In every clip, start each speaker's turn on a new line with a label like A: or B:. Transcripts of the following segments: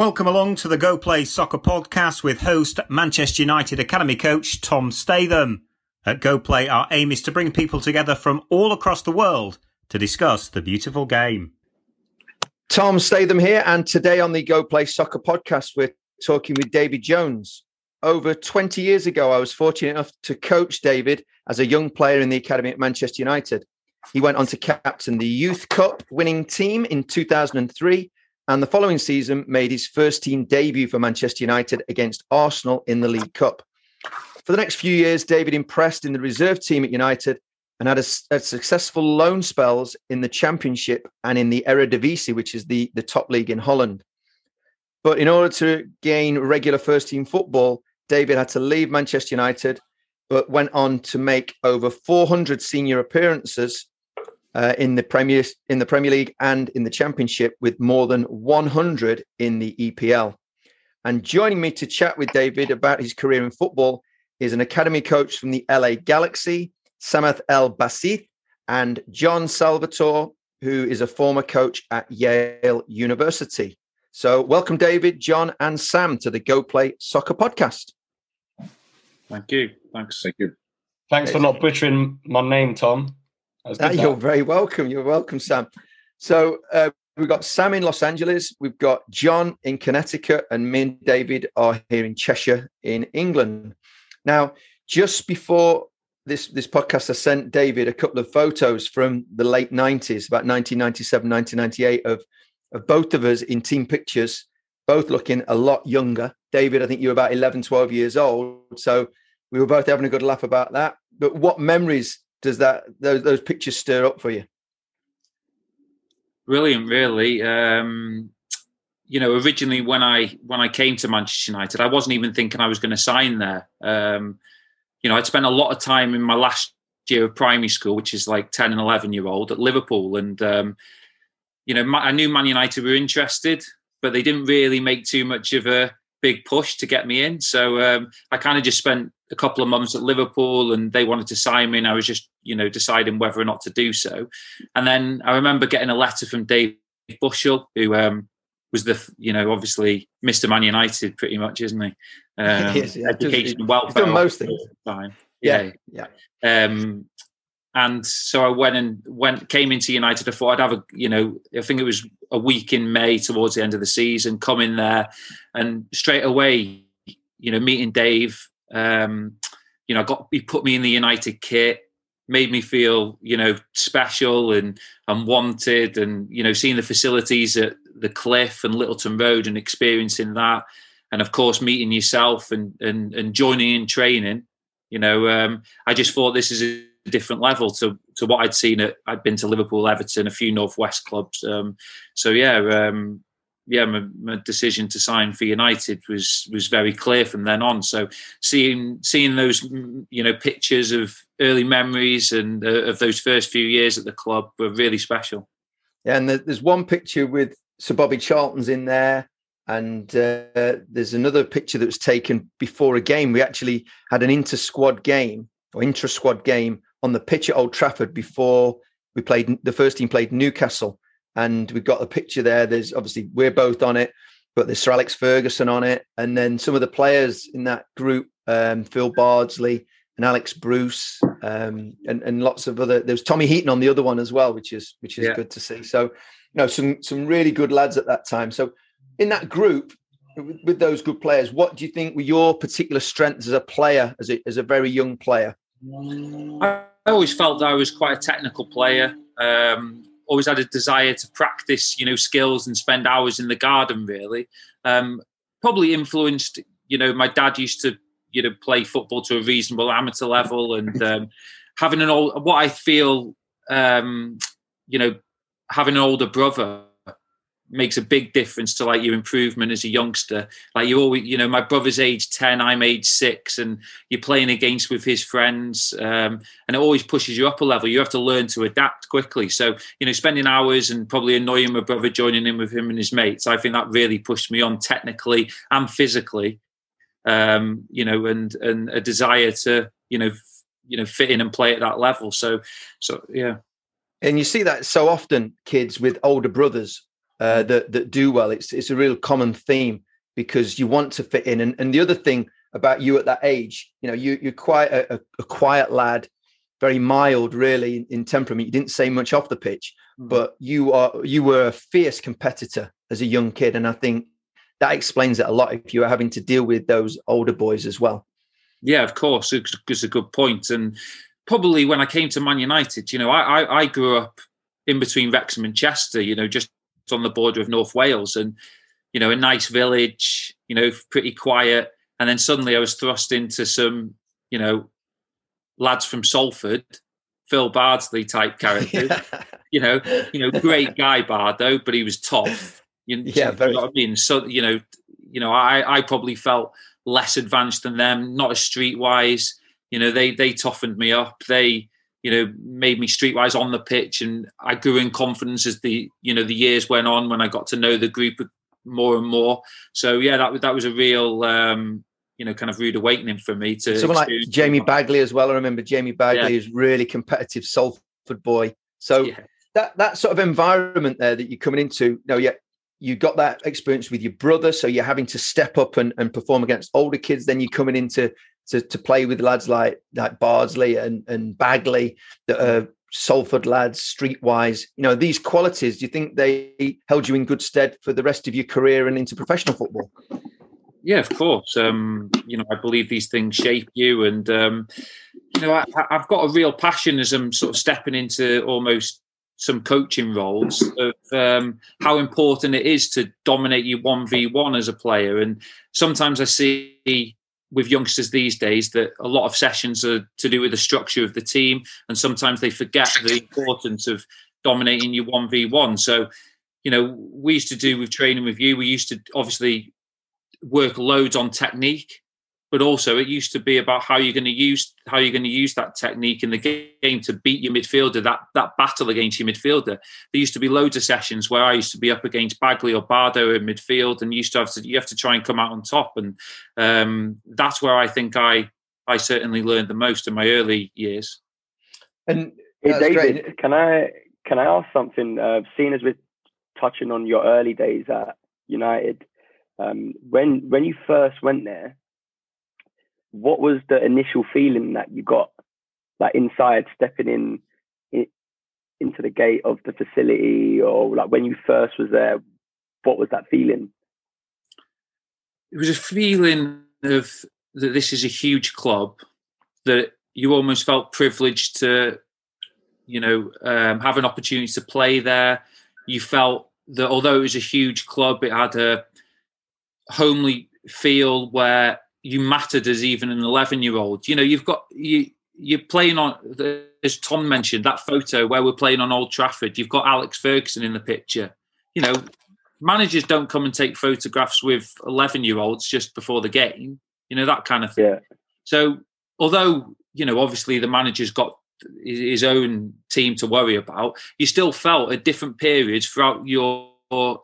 A: Welcome along to the Go Play Soccer podcast with host Manchester United Academy coach Tom Statham. At Go Play, our aim is to bring people together from all across the world to discuss the beautiful game.
B: Tom Statham here, and today on the Go Play Soccer podcast, we're talking with David Jones. Over 20 years ago, I was fortunate enough to coach David as a young player in the academy at Manchester United. He went on to captain the Youth Cup winning team in 2003 and the following season made his first team debut for Manchester United against Arsenal in the League Cup. For the next few years, David impressed in the reserve team at United and had, a, successful loan spells in the Championship and in the Eredivisie, which is the, the top league in Holland. But in order to gain regular first team football, David had to leave Manchester United, but went on to make over 400 senior appearances uh, in the Premier in the Premier League and in the Championship, with more than 100 in the EPL. And joining me to chat with David about his career in football is an academy coach from the LA Galaxy, Samath Al-basith, and John Salvatore, who is a former coach at Yale University. So, welcome, David, John, and Sam to the Go Play Soccer podcast.
C: Thank you. Thanks.
D: Thank you.
E: Thanks for not butchering my name, Tom.
B: Good, you're very welcome. You're welcome, Sam. So uh, we've got Sam in Los Angeles, we've got John in Connecticut, and me and David are here in Cheshire in England. Now, just before this this podcast, I sent David a couple of photos from the late 90s, about 1997, 1998, of of both of us in team pictures, both looking a lot younger. David, I think you were about 11, 12 years old. So we were both having a good laugh about that. But what memories does that those, those pictures stir up for you?
C: Brilliant, really. Um, you know, originally when I when I came to Manchester United, I wasn't even thinking I was going to sign there. Um, you know, I'd spent a lot of time in my last year of primary school, which is like ten and eleven year old at Liverpool, and um, you know, I knew Man United were interested, but they didn't really make too much of a big push to get me in. So um, I kind of just spent a couple of months at Liverpool and they wanted to sign me and I was just, you know, deciding whether or not to do so. And then I remember getting a letter from Dave Bushell, who um, was the, you know, obviously Mr. Man United pretty much, isn't he? Um,
B: yes, yeah.
C: Education and welfare.
B: done most things.
C: Time.
B: Yeah, yeah.
C: yeah. Um, and so I went and went came into United. I thought I'd have a, you know, I think it was a week in May towards the end of the season, come in there and straight away, you know, meeting Dave, um, you know, got he put me in the United kit, made me feel, you know, special and and wanted, and you know, seeing the facilities at the Cliff and Littleton Road and experiencing that, and of course meeting yourself and and and joining in training. You know, um, I just thought this is a different level to to what I'd seen at I'd been to Liverpool, Everton, a few Northwest clubs. Um, so yeah, um, yeah, my, my, decision to sign for United was was very clear from then on. So seeing seeing those you know pictures of early memories and uh, of those first few years at the club were really special.
B: Yeah, and there's one picture with Sir Bobby Charlton's in there, and uh, there's another picture that was taken before a game. We actually had an inter squad game or intra squad game on the pitch at Old Trafford before we played. The first team played Newcastle and we've got a picture there. There's obviously we're both on it, but there's Sir Alex Ferguson on it, and then some of the players in that group, um, Phil Bardsley and Alex Bruce, um, and and lots of other. There's Tommy Heaton on the other one as well, which is which is yeah. good to see. So, you know, some some really good lads at that time. So, in that group. With those good players, what do you think were your particular strengths as a player, as a, as a very young player?
C: I always felt that I was quite a technical player. Um, always had a desire to practice, you know, skills and spend hours in the garden. Really, um, probably influenced. You know, my dad used to, you know, play football to a reasonable amateur level, and um, having an old, what I feel, um, you know, having an older brother makes a big difference to like your improvement as a youngster. Like you always, you know, my brother's age 10, I'm age six, and you're playing against with his friends. Um, and it always pushes you up a level. You have to learn to adapt quickly. So, you know, spending hours and probably annoying my brother, joining in with him and his mates, I think that really pushed me on technically and physically. Um, you know, and and a desire to, you know, f- you know, fit in and play at that level. So so yeah.
B: And you see that so often, kids with older brothers uh, that that do well. It's it's a real common theme because you want to fit in. And and the other thing about you at that age, you know, you you're quite a, a quiet lad, very mild, really in, in, temperament. You didn't say much off the pitch, mm. but you are you were a fierce competitor as a young kid, and I think that explains it a lot. If you are having to deal with those older boys as well.
C: Yeah, of course, it's, it's a good point, and probably when I came to Man United, you know, I, I, I grew up in between Wrexham and Chester, you know, just on the border of North Wales, and you know, a nice village, you know, pretty quiet, and then suddenly I was thrust into some, you know, lads from Salford, Phil Bardsley type character. yeah. You know, you know, great guy Bardo, but he was tough. You, yeah, very. You know I mean? So you know, you know, I I probably felt less advanced than them, not as streetwise. You know, they they toughened me up. They you know made me streetwise on the pitch, and I grew in confidence as the you know the years went on when I got to know the group more and more. So yeah, that that was a real um, you know kind of rude awakening for me to
B: someone like Jamie Bagley as well. I remember Jamie Bagley yeah. is really competitive Salford boy. So yeah. that that sort of environment there that you're coming into, no, yeah, you got that experience with your brother, so you're having to step up and, and perform against older kids. Then you're coming into to, to play with lads like like Bardsley and, and Bagley that are Salford lads, streetwise. You know, these qualities, do you think they held you in good stead for the rest of your career and into professional football?
C: Yeah, of course. Um, you know, I believe these things shape you, and um, you know, I, have got a real passion as I'm sort of stepping into almost some coaching roles of um, how important it is to dominate you one v one as a player. And sometimes I see with youngsters these days that a lot of sessions are to do with the structure of the team, and sometimes they forget the importance of dominating you one v one. So, you know, we used to do with training with you. We used to obviously work loads on technique but also it used to be about how you're going to use how you're going to use that technique in the game to beat your midfielder that that battle against your midfielder. There used to be loads of sessions where i used to be up against bagley or bardo in midfield and you used to have to you have to try and come out on top and um, that's where i think i i certainly learned the most in my early years.
B: And
D: hey, david great. can i can i ask something? Uh, seeing as we're touching on your early days at united um, when when you first went there what was the initial feeling that you got like inside stepping in, in into the gate of the facility? Or like when you first was there what was that feeling?
C: It was a feeling of that this is a huge club that you almost felt privileged to you know um, have an opportunity to play there. You felt that although it was a huge club it had a homely feel where you mattered as even an 11 year old. You know, you've got you you're playing on as Tom mentioned that photo where we're playing on Old Trafford. You've got Alex Ferguson in the picture. You know, managers don't come and take photographs with 11 year olds just before the game. You know that kind of thing. Yeah. So although you know obviously the manager's got his own team to worry about, you still felt at different periods throughout your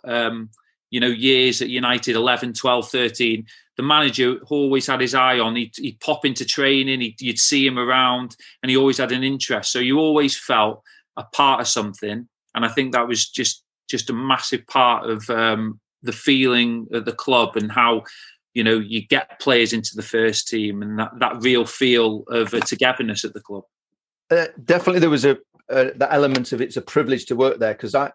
C: um, you know years at United 11, 12, 13 the manager always had his eye on. He'd, he'd pop into training, he'd, you'd see him around, and he always had an interest. So you always felt a part of something, and I think that was just just a massive part of um, the feeling of the club and how you know you get players into the first team and that that real feel of a togetherness at the club.
B: Uh, definitely, there was a uh, that element of it's a privilege to work there because I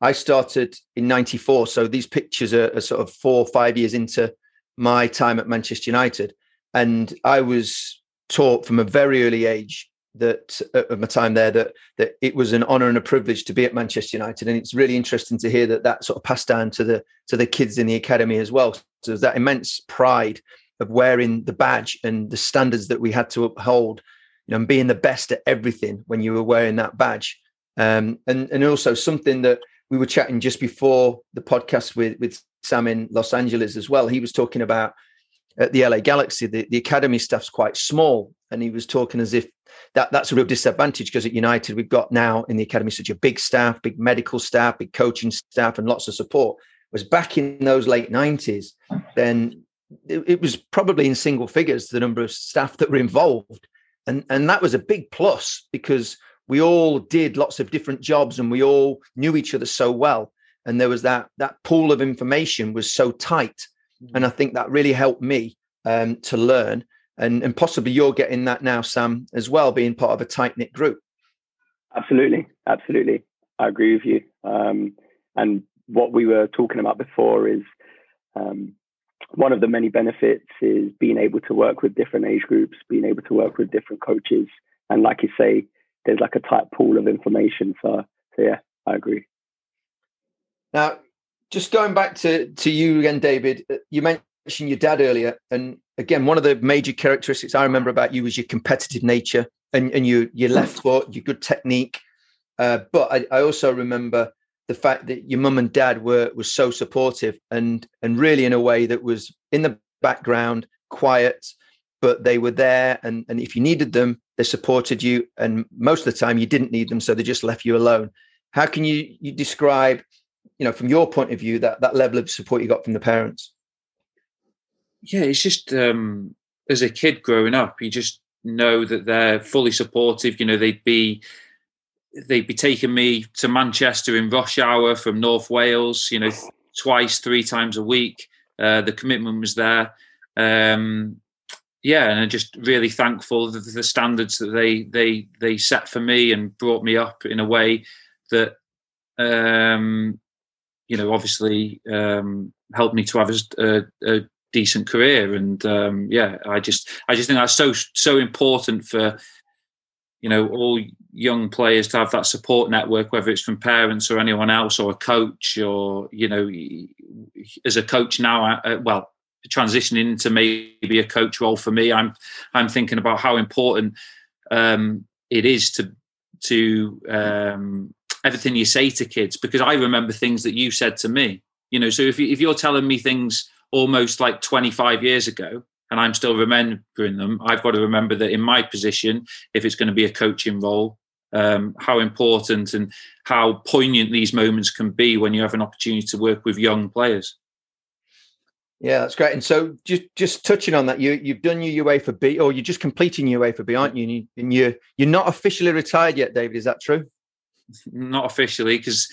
B: I started in '94, so these pictures are, are, sort of four or five years into my time at Manchester United, and I was taught from a very early age that uh, of my time there that that it was an honor and a privilege to be at Manchester United, and it's really interesting to hear that that sort of passed down to the to the kids in the academy as well. So that immense pride of wearing the badge and the standards that we had to uphold, you know, and being the best at everything when you were wearing that badge. Um, and and also something that we were chatting just before the podcast with with Sam in Los Angeles as well. He was talking about at the LA Galaxy, the, the academy staff's quite small, and he was talking as if that that's a real disadvantage because at United we've got now in the academy such a big staff, big medical staff, big coaching staff, and lots of support. Was back in those late nineties, then it, it was probably in single figures the number of staff that were involved, and and that was a big plus because we all did lots of different jobs and we all knew each other so well. And there was that that pool of information was so tight. And i think that really helped me um, to learn. And and possibly you're getting that now sam as well being part of a tight knit group.
D: Absolutely. Absolutely. I agree with you. Um, and what we were talking about before is um, one of the many benefits is being able to work with different age groups being able to work with different coaches. And like you say there's like a tight pool of information so, so yeah i agree
B: now, just going back to to you again, David. Uh, you mentioned your dad earlier, and again, one of the major characteristics I remember about you was your competitive nature and and your your left foot, your good technique. Uh, but I, I also remember the fact that your mum and dad were was so supportive and and really in a way that was in the background, quiet, but they were there. And and if you needed them, they supported you. And most of the time, you didn't need them, so they just left you alone. How can you you describe you know from your point of view that that level of support you got from the parents
C: yeah it's just um as a kid growing up you just know that they're fully supportive you know they'd be they'd be taking me to manchester in rush hour from north wales you know twice three times a week uh, the commitment was there um yeah and i'm just really thankful that the standards that they they they set for me and brought me up in a way that um you know, obviously um, helped me to have a, a, decent career. And um, yeah, I just I just think that's so so important for you know all young players to have that support network, whether it's from parents or anyone else or a coach or you know, as a coach now, uh, well, transitioning into maybe a coach role for me, I'm I'm thinking about how important um, it is to to um, everything you say to kids because I remember things that you said to me. You know, so if, if you're telling me things almost like 25 years ago and I'm still remembering them, I've got to remember that in my position, if it's going to be a coaching role, um, how important and how poignant these moments can be when you have an opportunity to work with young players.
B: Yeah, that's great. And so, just just touching on that, you you've done your UEFA B, or you're just completing your UEFA B, aren't you? And you, are you're not officially retired yet, David. Is that true?
C: not officially because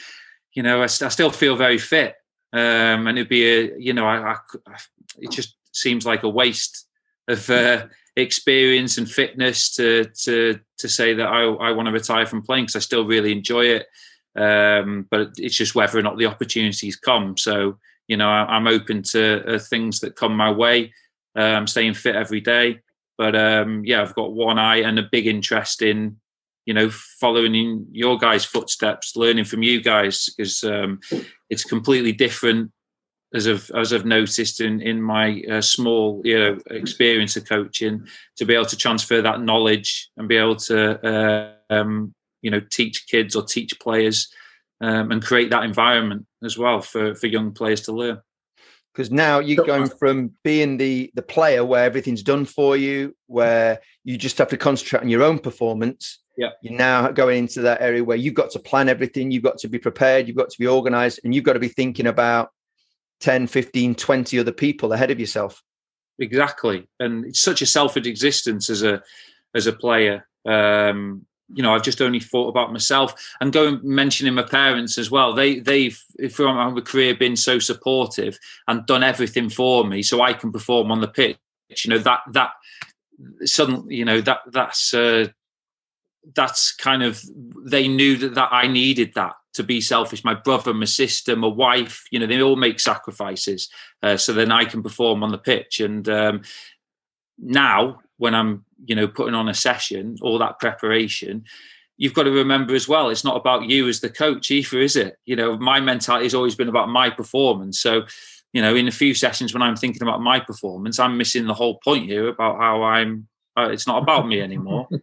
C: you know I, I, still feel very fit, um, and it'd be a you know I, I, it just seems like a waste of uh, experience and fitness to to to say that I, I want to retire from playing because I still really enjoy it. Um, but it's just whether or not the opportunities come. So you know I, am open to uh, things that come my way. I'm um, staying fit every day, but um, yeah, I've got one eye and a big interest in you know, following in your guys' footsteps, learning from you guys, because um, it's completely different as I've as I've noticed in in my uh, small you know experience of coaching to be able to transfer that knowledge and be able to uh, um, you know teach kids or teach players um, and create that environment as well for for young players to learn
B: because now you're going from being the the player where everything's done for you where you just have to concentrate on your own performance
C: yeah.
B: You're now going into that area where you've got to plan everything, you've got to be prepared, you've got to be organized, and you've got to be thinking about 10, 15, 20 other people ahead of yourself.
C: Exactly. And it's such a selfish existence as a as a player. Um, you know, I've just only thought about myself and going mentioning my parents as well. They they've from my career been so supportive and done everything for me so I can perform on the pitch. You know, that that suddenly, you know, that that's uh, that's kind of they knew that, that I needed that to be selfish. My brother, my sister, my wife, you know, they all make sacrifices uh, so then I can perform on the pitch. And um, now, when I'm, you know, putting on a session, all that preparation, you've got to remember as well, it's not about you as the coach either, is it? You know, my mentality has always been about my performance. So, you know, in a few sessions when I'm thinking about my performance, I'm missing the whole point here about how I'm uh, it's not about me anymore.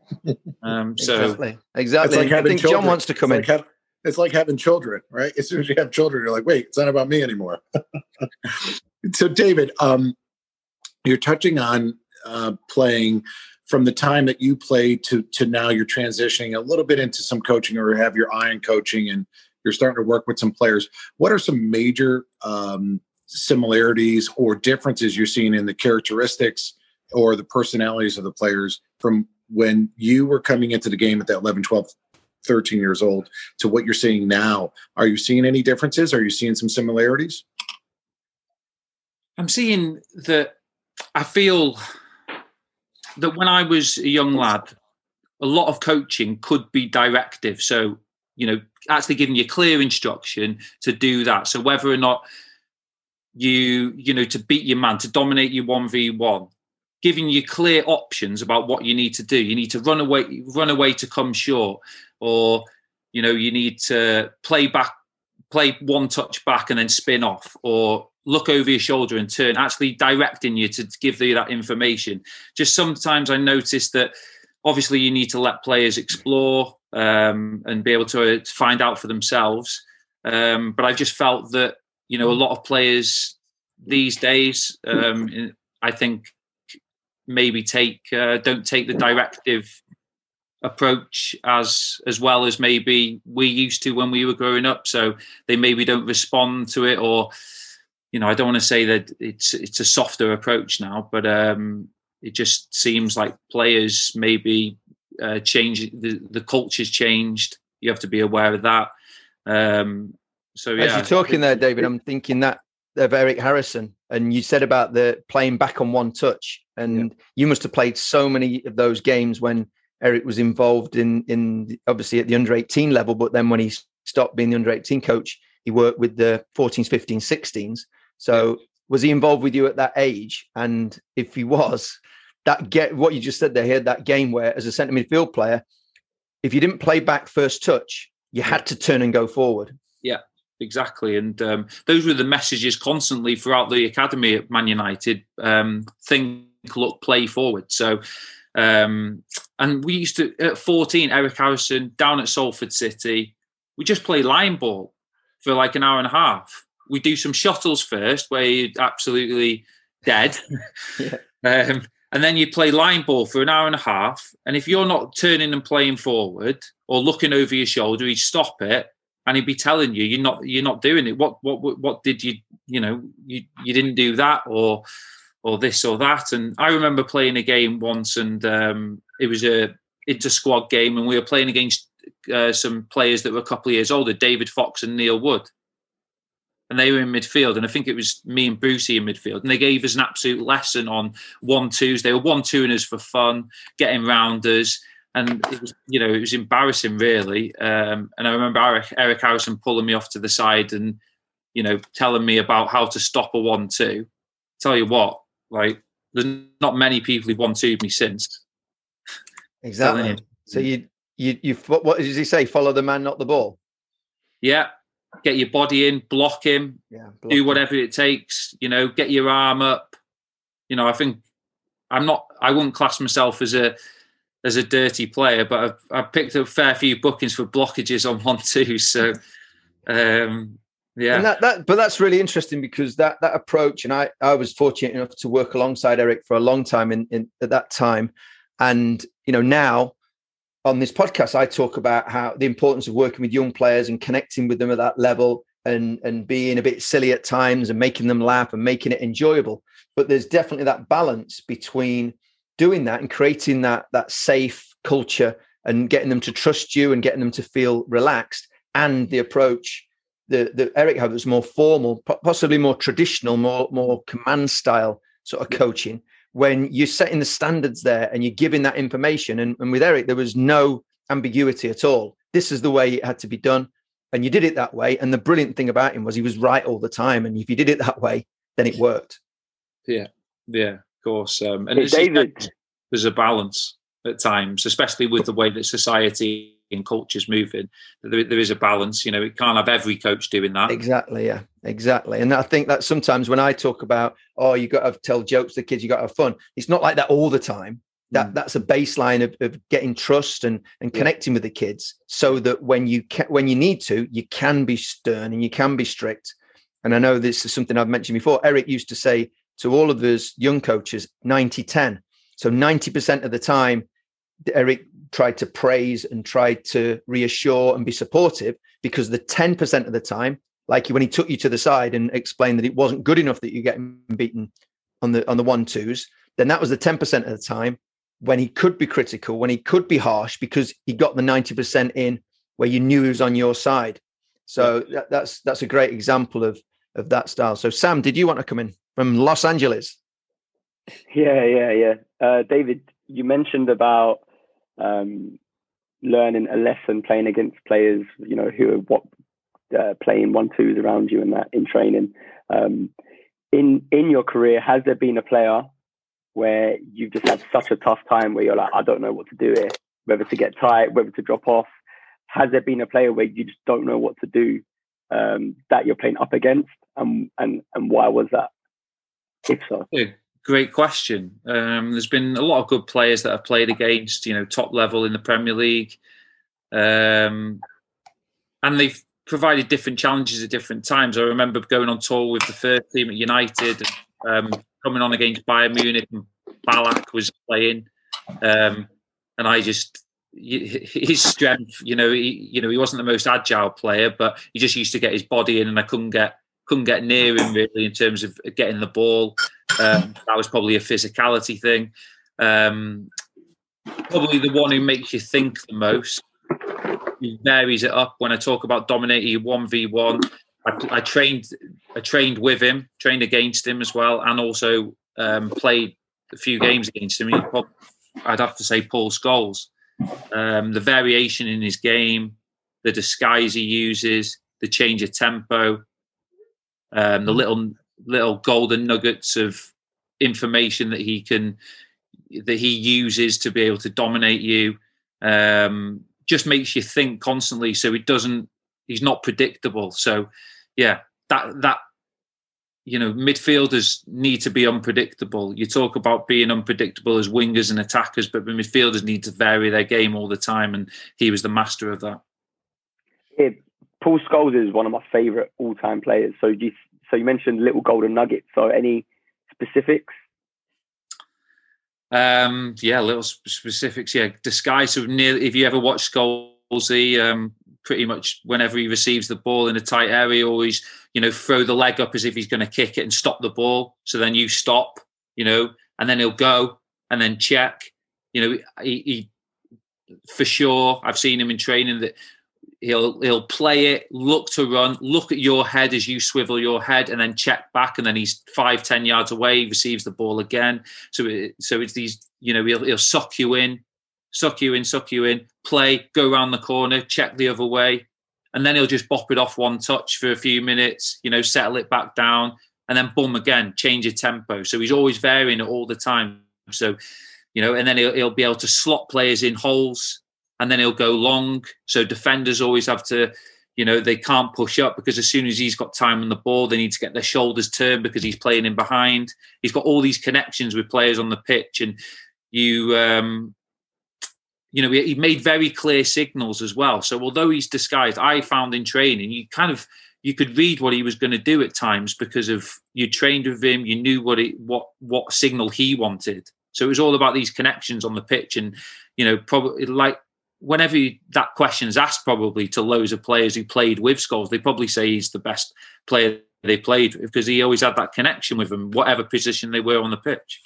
C: Um, so
B: exactly, exactly. Like I think children. John wants to come
F: it's
B: in.
F: Like have, it's like having children, right? As soon as you have children, you're like, wait, it's not about me anymore. so, David, um, you're touching on uh, playing from the time that you played to to now. You're transitioning a little bit into some coaching, or have your eye on coaching, and you're starting to work with some players. What are some major um, similarities or differences you're seeing in the characteristics? or the personalities of the players from when you were coming into the game at that 11 12 13 years old to what you're seeing now. Are you seeing any differences? Are you seeing some similarities?
C: I'm seeing that I feel that when I was a young lad, a lot of coaching could be directive. So, you know, actually giving you clear instruction to do that. So whether or not you, you know, to beat your man, to dominate you 1v1, giving you clear options about what you need to do. You need to run away, run away to come short, or you know, you need to play back, play one touch back and then spin off, or look over your shoulder and turn, actually directing you to give you that information. Just sometimes I notice that obviously you need to let players explore um, and be able to, uh, find out for themselves. Um, but I've just felt that you know a lot of players these days, um, I think maybe take uh, don't take the directive approach as as well as maybe we used to when we were growing up so they maybe don't respond to it or you know i don't want to say that it's it's a softer approach now but um it just seems like players maybe uh change the the culture's changed you have to be aware of that um so yeah
B: as you're talking there david i'm thinking that of eric harrison and you said about the playing back on one touch and yeah. you must have played so many of those games when Eric was involved in in obviously at the under 18 level, but then when he stopped being the under 18 coach, he worked with the 14s, 15s, 16s. So was he involved with you at that age? And if he was, that get what you just said there, he had that game where as a centre midfield player, if you didn't play back first touch, you had to turn and go forward.
C: Yeah, exactly. And um, those were the messages constantly throughout the academy at Man United. Um, think, look, play forward. So um, and we used to, at 14, Eric Harrison down at Salford City, we just play line ball for like an hour and a half. We do some shuttles first, where you're absolutely dead. yeah. um, and then you play line ball for an hour and a half. And if you're not turning and playing forward or looking over your shoulder, he'd stop it and he'd be telling you you're not you're not doing it. What what what, did you you know you you didn't do that or or this or that. And I remember playing a game once, and um, it was a inter squad game, and we were playing against uh, some players that were a couple of years older, David Fox and Neil Wood. And they were in midfield, and I think it was me and Brucey in midfield. And they gave us an absolute lesson on one twos. They were one twoing us for fun, getting round us, and it was, you know, it was embarrassing, really. Um, and I remember Eric, Eric Harrison pulling me off to the side and, you know, telling me about how to stop a one-two. Tell you what, like, there's not many people who've one twoed me since.
B: Exactly. So you, you, you, what, what does he say? Follow the man, not the ball.
C: Yeah. Get your body in, block him, yeah, block do whatever him. it takes. You know, get your arm up. You know, I think I'm not. I wouldn't class myself as a as a dirty player, but I've, I've picked up a fair few bookings for blockages on one too. So um, yeah.
B: And that, that, but that's really interesting because that that approach, and I I was fortunate enough to work alongside Eric for a long time in, in at that time, and you know now on this podcast I talk about how the importance of working with young players and connecting with them at that level and and being a bit silly at times and making them laugh and making it enjoyable. But there's definitely that balance between doing that and creating that that safe culture and getting them to trust you and getting them to feel relaxed and the approach the the Eric had was more formal, possibly more traditional, more more command style sort of coaching. When you're setting the standards there and you're giving that information, and, and with Eric there was no ambiguity at all. This is the way it had to be done, and you did it that way. And the brilliant thing about him was he was right all the time, and if you did it that way, then it worked.
C: Yeah, yeah, of course. Um, and hey, David, there's a balance at times, especially with the way that society and cultures moving. There, there is a balance. You know, it can't have every coach doing that.
B: Exactly. Yeah. Exactly. And I think that sometimes when I talk about, oh, you got to tell jokes to kids, you got to have fun. It's not like that all the time. That mm. that's a baseline of, of getting trust and and connecting yeah. with the kids, so that when you can, when you need to, you can be stern and you can be strict. And I know this is something I've mentioned before. Eric used to say to all of those young coaches 90 10. So 90% of the time, Eric tried to praise and tried to reassure and be supportive because the 10% of the time like when he took you to the side and explained that it wasn't good enough that you get beaten on the on the one twos then that was the 10% of the time when he could be critical when he could be harsh because he got the 90% in where you knew he was on your side. So that, that's that's a great example of of that style. So Sam, did you want to come in from Los Angeles?
D: Yeah, yeah, yeah. Uh, David, you mentioned about um, learning a lesson playing against players, you know, who are what uh, playing one twos around you and that in training. Um, in in your career, has there been a player where you've just had such a tough time where you're like, I don't know what to do here, whether to get tight, whether to drop off? Has there been a player where you just don't know what to do um, that you're playing up against, and and and why was that? If so,
C: yeah, great question. Um, there's been a lot of good players that I've played against, you know, top level in the Premier League, um, and they've provided different challenges at different times. I remember going on tour with the first team at United, um, coming on against Bayern Munich, and Ballack was playing, um, and I just his strength, you know, he, you know, he wasn't the most agile player, but he just used to get his body in, and I couldn't get couldn't get near him really in terms of getting the ball. Um, that was probably a physicality thing. Um, probably the one who makes you think the most. He varies it up. When I talk about dominating one v one, I trained I trained with him, trained against him as well, and also um, played a few games against him. I'd have to say Paul Scholes. Um, the variation in his game, the disguise he uses, the change of tempo, um, the little little golden nuggets of information that he can that he uses to be able to dominate you. Um, just makes you think constantly so he doesn't he's not predictable. So yeah that that you know midfielders need to be unpredictable. You talk about being unpredictable as wingers and attackers but the midfielders need to vary their game all the time and he was the master of that.
D: Yeah, Paul Scholes is one of my favorite all-time players. So do you so you mentioned little golden nuggets. So any specifics?
C: Um, yeah, little specifics. Yeah, disguise. So near, if you ever watch Scholes, he um, pretty much whenever he receives the ball in a tight area, always you know throw the leg up as if he's going to kick it and stop the ball. So then you stop, you know, and then he'll go and then check. You know, he, he for sure. I've seen him in training that he'll he'll play it, look to run, look at your head as you swivel your head, and then check back, and then he's five ten yards away, he receives the ball again. So it, so it's these you know he'll he'll suck you in, suck you in, suck you in, play, go around the corner, check the other way, and then he'll just bop it off one touch for a few minutes, you know, settle it back down, and then boom again, change your tempo. So he's always varying it all the time. So you know, and then he'll, he'll be able to slot players in holes and then he'll go long. So defenders always have to, you know, they can't push up because as soon as he's got time on the ball, they need to get their shoulders turned because he's playing in behind. He's got all these connections with players on the pitch, and you, um, you know, he made very clear signals as well. So although he's disguised, I found in training, you kind of you could read what he was going to do at times because of you trained with him, you knew what it what what signal he wanted. So it was all about these connections on the pitch, and you know, probably like whenever you, that question is asked, probably to loads of players who played with Scholes, they probably say he's the best player they played because he always had that connection with them, whatever position they were on the pitch.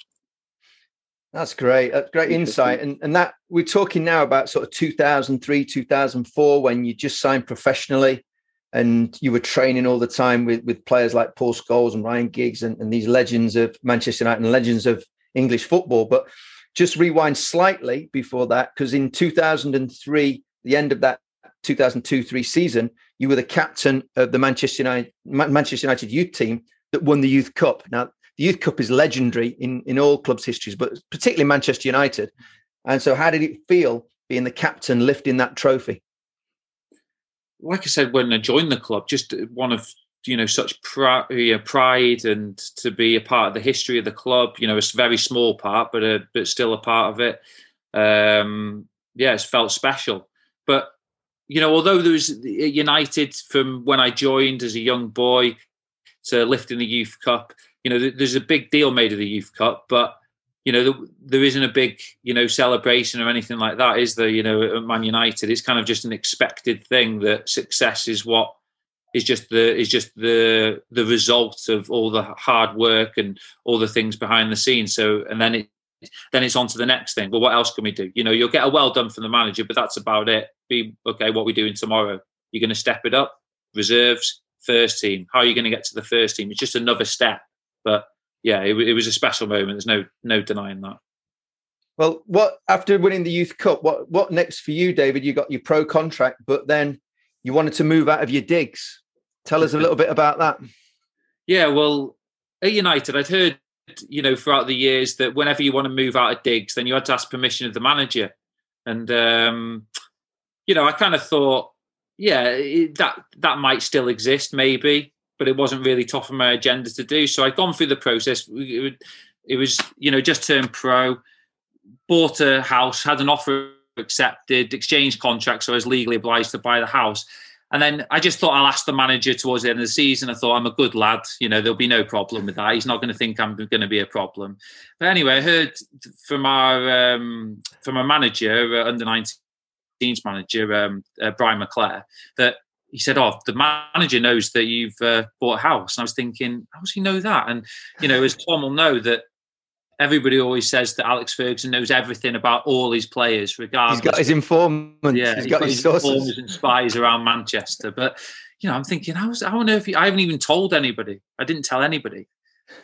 B: That's great. That's great insight. And and that we're talking now about sort of 2003, 2004, when you just signed professionally and you were training all the time with, with players like Paul Scholes and Ryan Giggs and, and these legends of Manchester United and legends of English football. But just rewind slightly before that, because in 2003, the end of that 2002 3 season, you were the captain of the Manchester United, Manchester United youth team that won the Youth Cup. Now, the Youth Cup is legendary in, in all clubs' histories, but particularly Manchester United. And so, how did it feel being the captain lifting that trophy?
C: Like I said, when I joined the club, just one of you know such pride, pride and to be a part of the history of the club. You know, it's a very small part, but a, but still a part of it. Um, yeah, it's felt special. But you know, although there was United from when I joined as a young boy to lifting the Youth Cup, you know, there's a big deal made of the Youth Cup, but you know, there isn't a big, you know, celebration or anything like that, is there? You know, at Man United, it's kind of just an expected thing that success is what is just the is just the the result of all the hard work and all the things behind the scenes. So and then it then it's on to the next thing. Well, what else can we do? You know, you'll get a well done from the manager, but that's about it. be okay. What we doing tomorrow? You're going to step it up. Reserves, first team. How are you going to get to the first team? It's just another step. But yeah, it, it was a special moment. There's no no denying that.
B: Well, what after winning the Youth Cup, what what next for you, David? You got your pro contract, but then you wanted to move out of your digs. Tell us a little bit about that.
C: Yeah, well, at United, I'd heard you know throughout the years that whenever you want to move out of digs, then you had to ask permission of the manager, and um, you know I kind of thought, yeah, that that might still exist, maybe, but it wasn't really top of my agenda to do. So I'd gone through the process. It, it was you know just turned pro bought a house, had an offer accepted, exchanged contracts, so I was legally obliged to buy the house. And then I just thought I'll ask the manager towards the end of the season. I thought I'm a good lad, you know, there'll be no problem with that. He's not going to think I'm going to be a problem. But anyway, I heard from our um, from our manager, uh, under 19s manager, um, uh, Brian McClair, that he said, "Oh, the manager knows that you've uh, bought a house." And I was thinking, how does he know that? And you know, as Tom will know, that everybody always says that Alex Ferguson knows everything about all his players, regardless.
B: He's got his informants.
C: Yeah,
B: he's,
C: he's
B: got,
C: got
B: his
C: informers and spies around Manchester. But you know, I'm thinking, how's how on earth? He, I haven't even told anybody. I didn't tell anybody.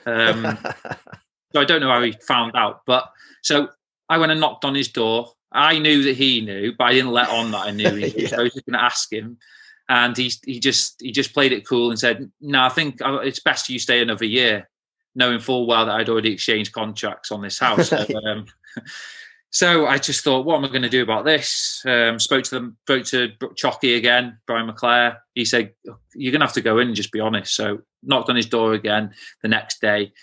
C: Um, so I don't know how he found out. But so I went and knocked on his door. I knew that he knew, but I didn't let on that I knew he knew.
B: Yeah.
C: So I was just going to ask him. And he he just he just played it cool and said, "No, I think uh, it's best you stay another year." Knowing full well that I'd already exchanged contracts on this house. So, um, so I just thought, what am I going to do about this? Um, spoke to them, spoke to Chalky again, Brian McClair. He said, "You're going to have to go in and just be honest." So knocked on his door again the next day.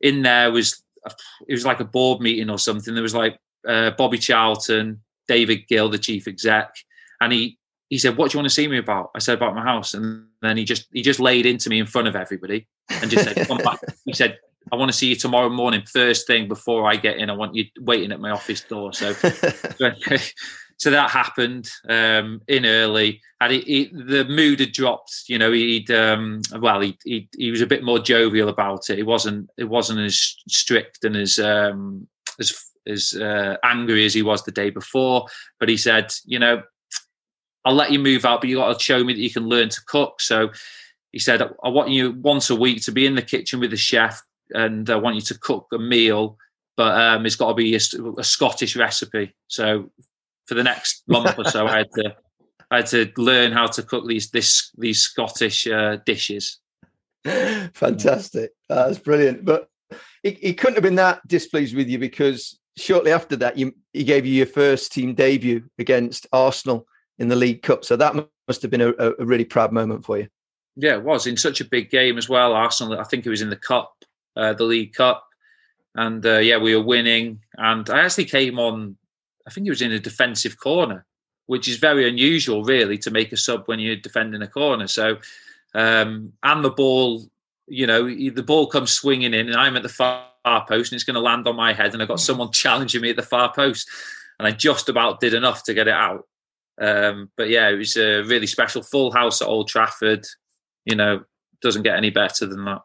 C: In there was it was like a board meeting or something. There was like uh, Bobby Charlton, David Gill, the chief exec, and he he said, "What do you want to see me about?" I said about my house, and then he just he just laid into me in front of everybody and just said, "Come back." He said, "I want to see you tomorrow morning, first thing before I get in. I want you waiting at my office door." So, so that happened um, in early, and he, he, the mood had dropped. You know, he'd um, well, he, he he was a bit more jovial about it. It wasn't it wasn't as strict and as um, as as uh, angry as he was the day before. But he said, you know, I'll let you move out, but you got to show me that you can learn to cook. So he said, I want you once a week to be in the kitchen with the chef, and I want you to cook a meal, but um, it's got to be a, a Scottish recipe. So for the next month or so, I had to I had to learn how to cook these this these Scottish uh, dishes.
B: Fantastic. That's brilliant. But he, he couldn't have been that displeased with you because shortly after that, you, he gave you your first team debut against Arsenal in the League Cup. So that must have been a, a really proud moment for you.
C: Yeah, it was in such a big game as well. Arsenal, I think it was in the Cup, uh, the League Cup. And uh, yeah, we were winning. And I actually came on, I think it was in a defensive corner, which is very unusual, really, to make a sub when you're defending a corner. So, um, and the ball, you know, the ball comes swinging in, and I'm at the far post, and it's going to land on my head. And I've got someone challenging me at the far post. And I just about did enough to get it out. Um, but yeah, it was a really special full house at Old Trafford. You know, doesn't get any better than that.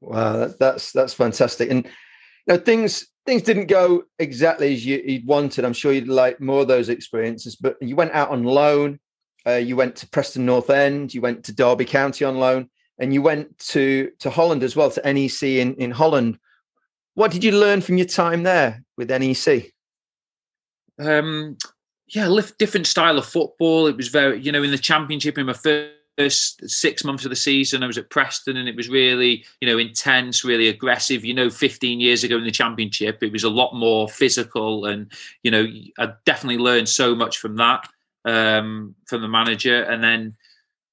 B: Wow, that's that's fantastic. And you know, things things didn't go exactly as you, would wanted. I'm sure you'd like more of those experiences. But you went out on loan. Uh, you went to Preston North End. You went to Derby County on loan, and you went to to Holland as well to NEC in in Holland. What did you learn from your time there with NEC?
C: Um, yeah, different style of football. It was very, you know, in the championship in my first six months of the season, I was at Preston and it was really, you know, intense, really aggressive. You know, 15 years ago in the championship, it was a lot more physical and, you know, I definitely learned so much from that, um, from the manager. And then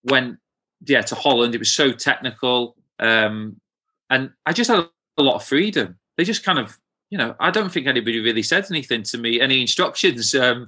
C: went, yeah, to Holland, it was so technical. Um, and I just had a lot of freedom. They just kind of you know, I don't think anybody really said anything to me, any instructions, um,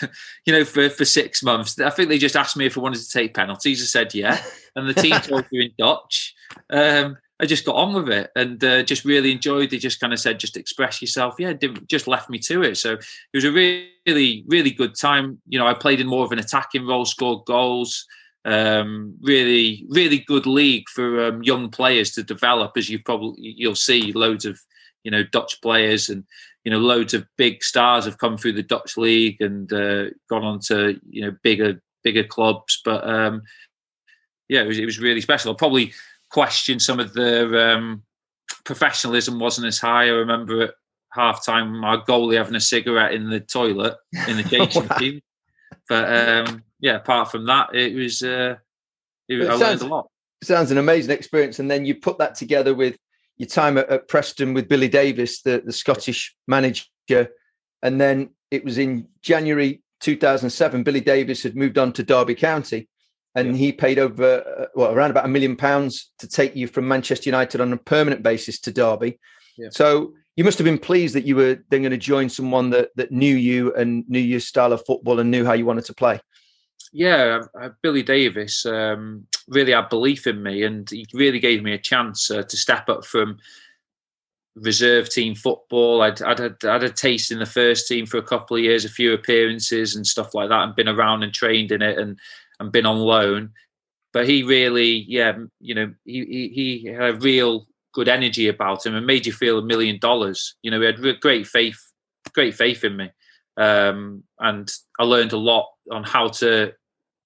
C: you know, for, for six months. I think they just asked me if I wanted to take penalties. I said, yeah. And the team told you in Dutch. Um, I just got on with it and uh, just really enjoyed. They just kind of said, just express yourself. Yeah, just left me to it. So it was a really, really good time. You know, I played in more of an attacking role, scored goals. Um, really, really good league for um, young players to develop. As you probably you'll see, loads of you know Dutch players and you know loads of big stars have come through the Dutch league and uh, gone on to you know bigger bigger clubs. But um, yeah, it was, it was really special. I probably question some of the um, professionalism wasn't as high. I remember at half time our goalie having a cigarette in the toilet in the changing team. But um, yeah, apart from that, it was uh, it, it I sounds, learned a lot.
B: Sounds an amazing experience, and then you put that together with your time at, at Preston with Billy Davies, the, the Scottish manager, and then it was in January 2007. Billy Davies had moved on to Derby County, and yeah. he paid over uh, well around about a million pounds to take you from Manchester United on a permanent basis to Derby. Yeah. So you must have been pleased that you were then going to join someone that that knew you and knew your style of football and knew how you wanted to play.
C: Yeah, uh, Billy Davies um, really had belief in me, and he really gave me a chance uh, to step up from reserve team football. I'd, I'd, had, I'd had a taste in the first team for a couple of years, a few appearances and stuff like that, and been around and trained in it, and and been on loan. But he really, yeah, you know, he he, he had a real good energy about him and made you feel a million dollars. You know, he had great faith, great faith in me, um, and I learned a lot on how to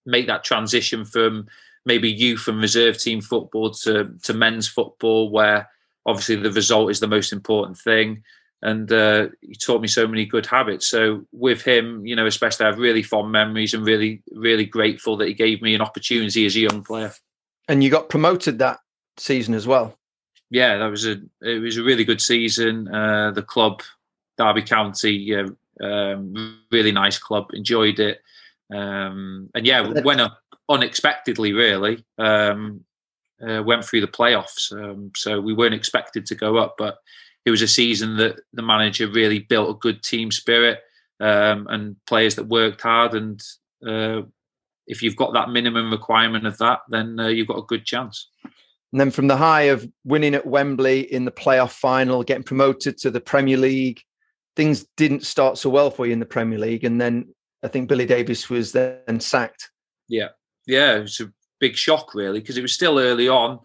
C: make that transition from maybe youth and reserve team football to to men's football, where obviously the result is the most important thing. And uh, he taught me so many good habits. So with him, you know, especially I have really fond memories and really, really grateful that he gave me an opportunity as a young player.
B: And you got promoted that season as well.
C: Yeah, that was a it was a really good season. Uh, the club, Derby County, yeah, um, really nice club. Enjoyed it. Um, and yeah, went up unexpectedly. Really, um, uh, went through the playoffs. Um, so we weren't expected to go up, but it was a season that the manager really built a good team spirit um, and players that worked hard. And uh, if you've got that minimum requirement of that, then uh, you've got a good chance.
B: And then from the high of winning at Wembley in the playoff final, getting promoted to the Premier League, things didn't start so well for you in the Premier League. And then I think Billy Davies was then sacked.
C: Yeah. Yeah. It was a big shock, really, because it was still early on.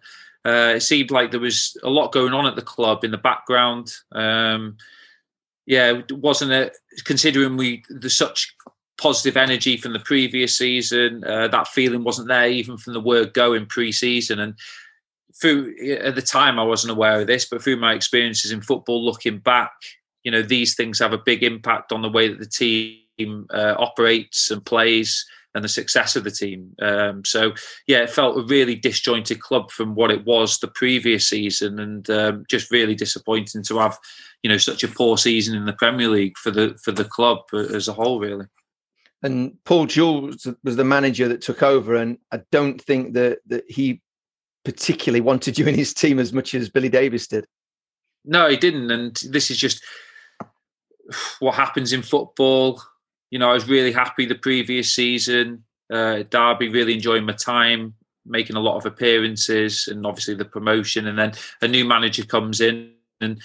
C: Uh, it seemed like there was a lot going on at the club in the background. Um, yeah, wasn't it? Considering we there's such positive energy from the previous season, uh, that feeling wasn't there even from the word go in pre-season. And through at the time, I wasn't aware of this, but through my experiences in football, looking back, you know, these things have a big impact on the way that the team uh, operates and plays and the success of the team. Um, so yeah, it felt a really disjointed club from what it was the previous season, and um, just really disappointing to have you know such a poor season in the Premier League for the for the club as a whole, really.
B: And Paul Jewell was the manager that took over, and I don't think that that he particularly wanted you in his team as much as Billy Davies did.
C: No, he didn't, and this is just what happens in football you know, I was really happy the previous season. Uh, Derby, really enjoying my time, making a lot of appearances, and obviously the promotion. And then a new manager comes in, and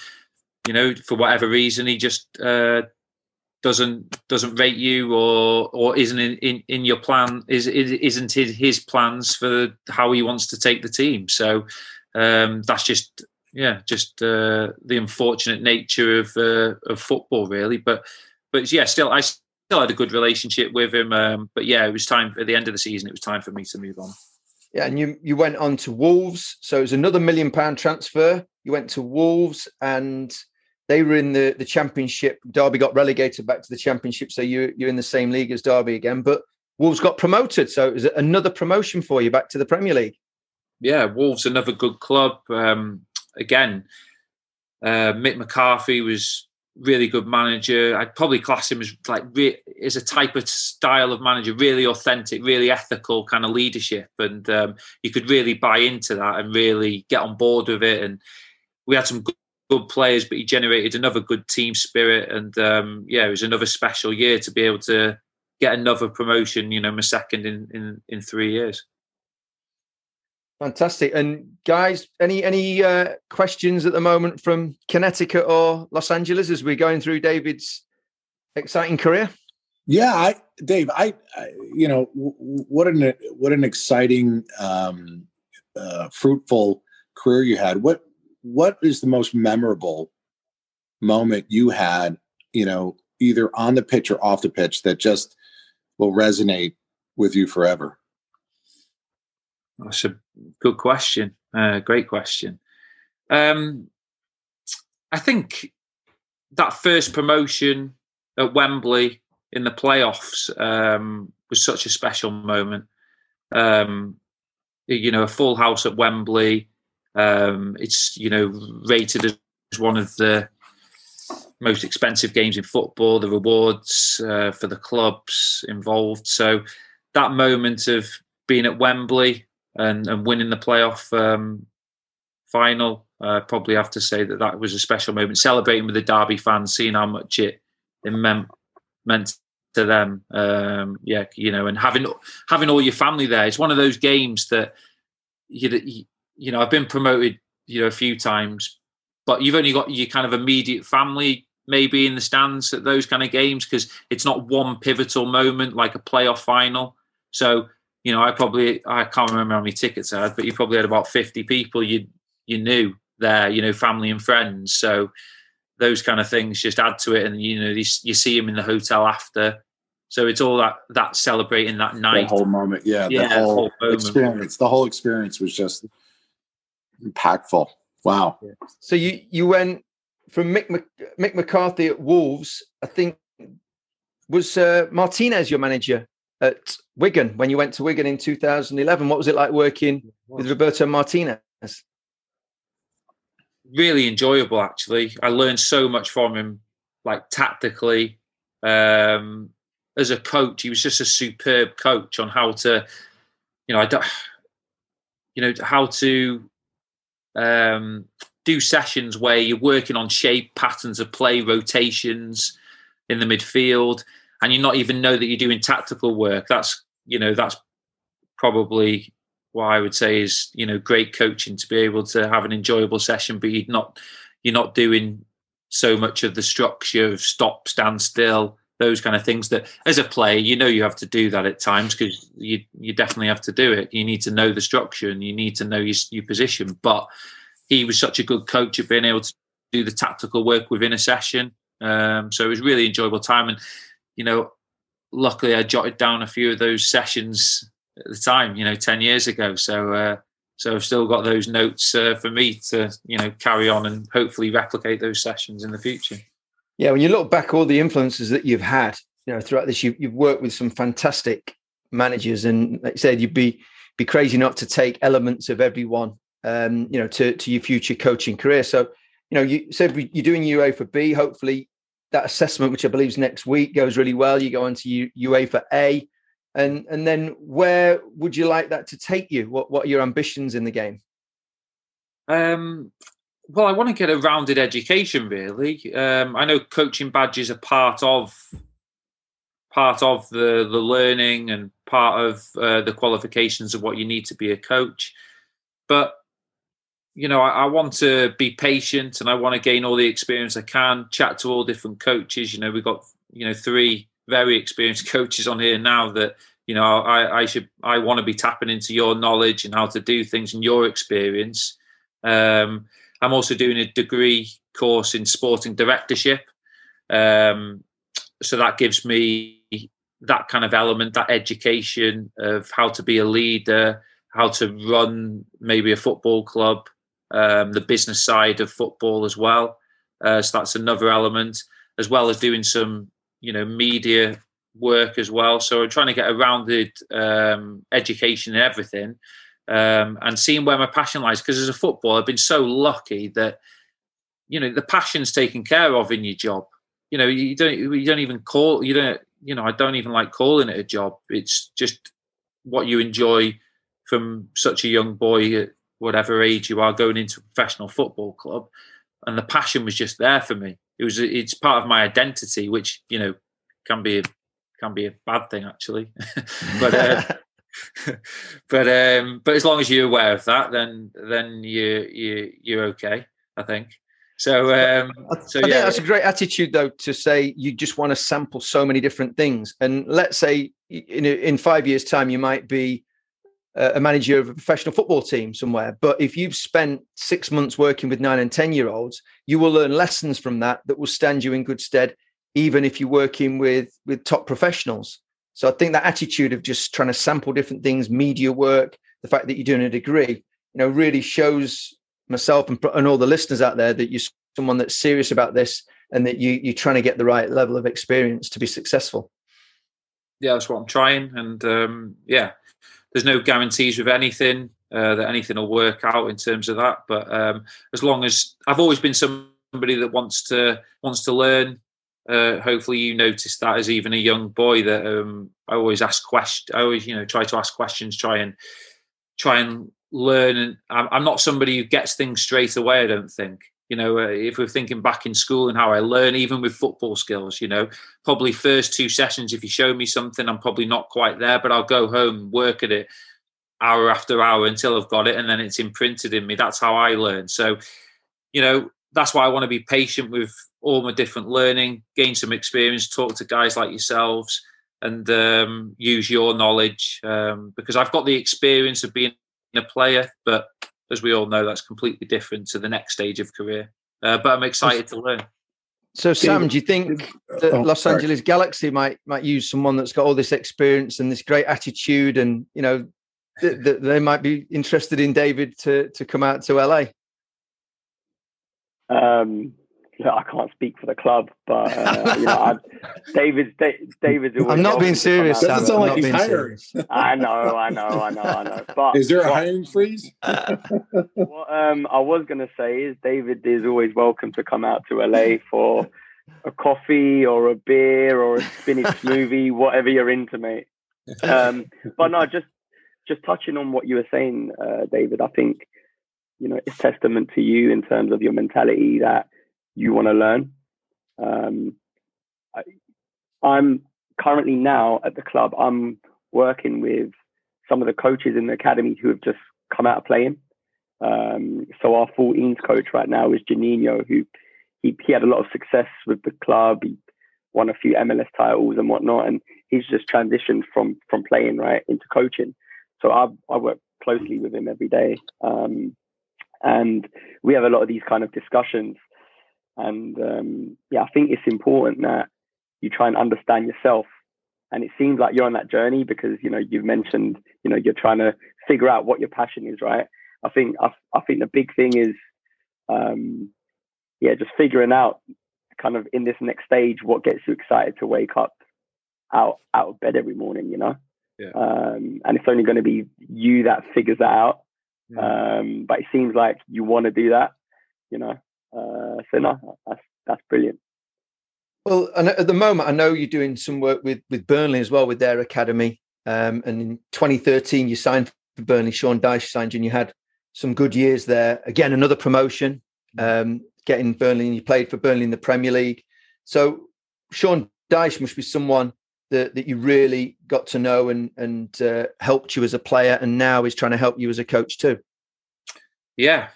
C: you know, for whatever reason, he just uh, doesn't doesn't rate you, or or isn't in, in, in your plan is isn't his, his plans for how he wants to take the team. So um, that's just yeah, just uh, the unfortunate nature of uh, of football, really. But but yeah, still I still had a good relationship with him. Um, but yeah, it was time at the end of the season. It was time for me to move on.
B: Yeah, and you you went on to Wolves, so it was another million pound transfer. You went to Wolves, and they were in the the Championship. Derby got relegated back to the Championship, so you you're in the same league as Derby again. But Wolves got promoted, so it was another promotion for you back to the Premier League.
C: Yeah, Wolves another good club. Um, again, uh, Mick McCarthy was really good manager. I'd probably class him as like re- is a type of style of manager, really authentic, really ethical kind of leadership, and um, you could really buy into that and really get on board with it. And we had some good, good players, but he generated another good team spirit, and um, yeah, it was another special year to be able to get another promotion. You know, my second in in, in three years.
B: Fantastic. And guys, any any uh, questions at the moment from Connecticut or Los Angeles as we're going through David's exciting career?
F: Yeah, I, Dave, I, I you know, w- what an what an exciting, um, uh, fruitful career you had. What what is the most memorable moment you had, you know, either on the pitch or off the pitch that just will resonate with you forever?
C: That's a good question. Uh, great question. Um, I think that first promotion at Wembley in the playoffs um, was such a special moment. Um, you know, a full house at Wembley. Um, it's you know rated as one of the most expensive games in football. The rewards uh, for the clubs involved. So that moment of being at Wembley and, and winning the playoff um, final, uh, probably have to say that that was a special moment. Celebrating with the Derby fans, seeing how much it, it meant meant to them. Um, yeah, you know, and having having all your family there. It's one of those games that you you know I've been promoted you know a few times, but you've only got your kind of immediate family maybe in the stands at those kind of games because it's not one pivotal moment like a playoff final. So you know, I probably I can't remember how many tickets I had, but you probably had about fifty people you you knew there, you know, family and friends. So those kind of things just add to it, and you know, you, you see them in the hotel after. So it's all that that celebrating that night,
F: that whole moment, yeah,
C: yeah
F: the whole, whole experience. The whole experience was just impactful. Wow.
B: So you you went from Mick Mick McCarthy at Wolves. I think was uh, Martinez your manager at Wigan when you went to Wigan in 2011. What was it like working with Roberto Martinez?
C: Really enjoyable, actually. I learned so much from him, like tactically. Um, as a coach, he was just a superb coach on how to, you know, I don't, you know, how to um, do sessions where you're working on shape, patterns of play, rotations in the midfield and you not even know that you're doing tactical work. That's you know that's probably what I would say is you know great coaching to be able to have an enjoyable session, but you're not you're not doing so much of the structure of stop, stand still, those kind of things that as a player you know you have to do that at times because you you definitely have to do it. You need to know the structure and you need to know your, your position. But he was such a good coach at being able to do the tactical work within a session. Um, so it was really enjoyable time and you know, luckily I jotted down a few of those sessions at the time, you know, 10 years ago. So, uh, so I've still got those notes uh, for me to, you know, carry on and hopefully replicate those sessions in the future.
B: Yeah, when you look back, all the influences that you've had, you know, throughout this, you, have worked with some fantastic managers, and like I said, you'd be be crazy not to take elements of everyone, um, you know, to to your future coaching career. So, you know, you said you're doing UEFA B. Hopefully, that assessment, which I believe is next week, goes really well. You go on to UEFA A, and and then where would you like that to take you? What what are your ambitions in the game?
C: Um, well, I want to get a rounded education. Really, um, I know coaching badges are part of part of the the learning and part of uh, the qualifications of what you need to be a coach, but you know, I, I, want to be patient and I want to gain all the experience I can, chat to all different coaches. You know, we've got, you know, three very experienced coaches on here now that, you know, I, I should, I want to be tapping into your knowledge and how to do things and your experience. Um, I'm also doing a degree course in sporting directorship. Um, so that gives me that kind of element, that education of how to be a leader, how to run maybe a football club, um, the business side of football as well. Uh, so that's another element, as well as doing some, you know, media work as well. So I'm trying to get a rounded um, education and everything, um, and seeing where my passion lies. Because as a footballer, I've been so lucky that, you know, the passion's taken care of in your job. You know, you don't you don't even call you don't you know I don't even like calling it a job. It's just what you enjoy from such a young boy whatever age you are going into a professional football club and the passion was just there for me. It was it's part of my identity which you know can be a, can be a bad thing actually. But uh, but um but as long as you're aware of that then then you you you're okay i think. So um so
B: I
C: yeah.
B: that's a great attitude though to say you just want to sample so many different things. And let's say in in 5 years time you might be a manager of a professional football team somewhere. But if you've spent six months working with nine and 10 year olds, you will learn lessons from that that will stand you in good stead, even if you're working with, with top professionals. So I think that attitude of just trying to sample different things, media work, the fact that you're doing a degree, you know, really shows myself and, and all the listeners out there that you're someone that's serious about this and that you, you're trying to get the right level of experience to be successful.
C: Yeah, that's what I'm trying. And um, yeah, there's no guarantees with anything uh, that anything will work out in terms of that. But um, as long as I've always been somebody that wants to wants to learn. Uh, hopefully, you noticed that as even a young boy that um, I always ask questions. I always, you know, try to ask questions, try and try and learn. And I'm, I'm not somebody who gets things straight away. I don't think you know, uh, if we're thinking back in school and how I learn, even with football skills, you know, probably first two sessions, if you show me something, I'm probably not quite there, but I'll go home, work at it hour after hour until I've got it, and then it's imprinted in me. That's how I learn. So, you know, that's why I want to be patient with all my different learning, gain some experience, talk to guys like yourselves, and um, use your knowledge um, because I've got the experience of being a player, but as we all know, that's completely different to the next stage of career. Uh, but I'm excited to learn.
B: So, Sam, do you think that oh, Los sorry. Angeles Galaxy might might use someone that's got all this experience and this great attitude, and you know, that th- they might be interested in David to to come out to LA?
D: Um, I can't speak for the club, but uh, you know, I, David's David's.
B: I'm not being serious.
F: Doesn't sound like he's hiring.
D: I know, I know, I know, I know. But
F: is there a hiring freeze?
D: what um, I was going to say is David is always welcome to come out to LA for a coffee or a beer or a spinach smoothie, whatever you're into, mate. Um, but no, just just touching on what you were saying, uh, David. I think you know it's testament to you in terms of your mentality that you want to learn. Um, I, I'm currently now at the club. I'm working with some of the coaches in the academy who have just come out of playing. Um, so our 14s coach right now is Janino, who he, he had a lot of success with the club. He won a few MLS titles and whatnot, and he's just transitioned from from playing right into coaching. So I, I work closely with him every day, um, and we have a lot of these kind of discussions. And um, yeah, I think it's important that you try and understand yourself. And it seems like you're on that journey because you know you've mentioned you know you're trying to figure out what your passion is, right? I think I, I think the big thing is, um, yeah, just figuring out kind of in this next stage what gets you excited to wake up out out of bed every morning, you know.
C: Yeah.
D: Um, and it's only going to be you that figures that out. Um, but it seems like you want to do that, you know. Uh, so no, that's that's brilliant.
B: Well, and at the moment, I know you're doing some work with with Burnley as well with their academy. Um, and in 2013, you signed for Burnley. Sean Dyche signed you, and you had some good years there. Again, another promotion, um, getting Burnley, and you played for Burnley in the Premier League. So Sean Dyche must be someone that, that you really got to know and and uh, helped you as a player, and now is trying to help you as a coach too.
C: Yeah,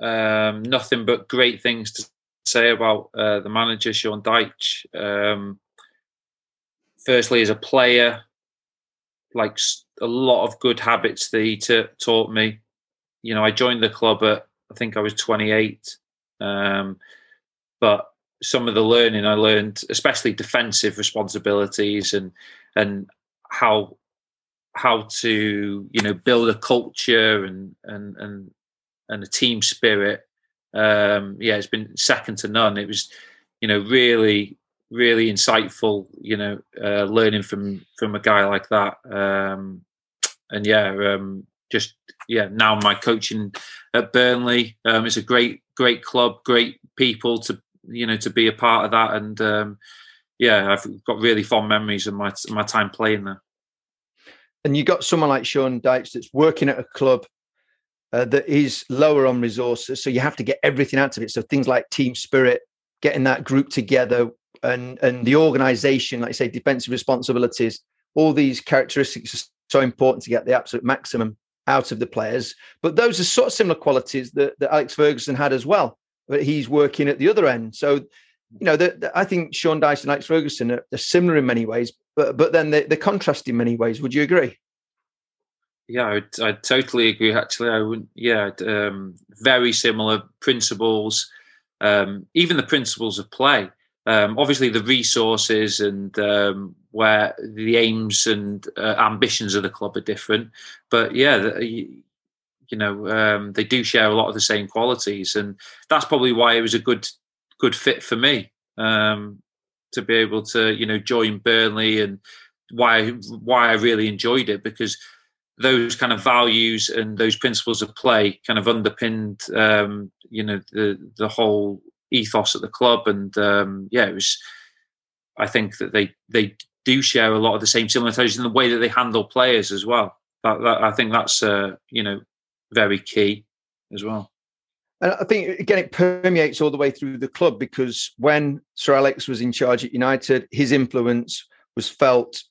C: um, nothing but great things to say about uh, the manager, Sean Dyche. Um, firstly, as a player, like a lot of good habits that he t- taught me. You know, I joined the club at I think I was 28, um, but some of the learning I learned, especially defensive responsibilities and and how how to you know build a culture and and and and the team spirit. Um, yeah, it's been second to none. It was, you know, really, really insightful. You know, uh, learning from from a guy like that. Um, and yeah, um, just yeah. Now my coaching at Burnley um, is a great, great club, great people to you know to be a part of that. And um, yeah, I've got really fond memories of my my time playing there.
B: And you got someone like Sean Dyche that's working at a club uh, that is lower on resources. So you have to get everything out of it. So things like team spirit, getting that group together, and and the organisation, like I say, defensive responsibilities. All these characteristics are so important to get the absolute maximum out of the players. But those are sort of similar qualities that, that Alex Ferguson had as well. But he's working at the other end. So, you know, the, the, I think Sean Dyche and Alex Ferguson are, are, similar in many ways, but but then they, they're contrast in many ways. Would you agree?
C: Yeah, I'd, I'd, totally agree. Actually, I wouldn't. Yeah, um, very similar principles. Um, even the principles of play. Um, obviously, the resources and um, where the aims and uh, ambitions of the club are different. But yeah, the, you, you, know, um, they do share a lot of the same qualities, and that's probably why it was a good good fit for me um, to be able to you know join Burnley and why why I really enjoyed it because those kind of values and those principles of play kind of underpinned um, you know the the whole ethos at the club. And um, yeah it was I think that they they do share a lot of the same similarities in the way that they handle players as well. That, that I think that's uh, you know very key as well.
B: And I think again it permeates all the way through the club because when Sir Alex was in charge at United his influence was felt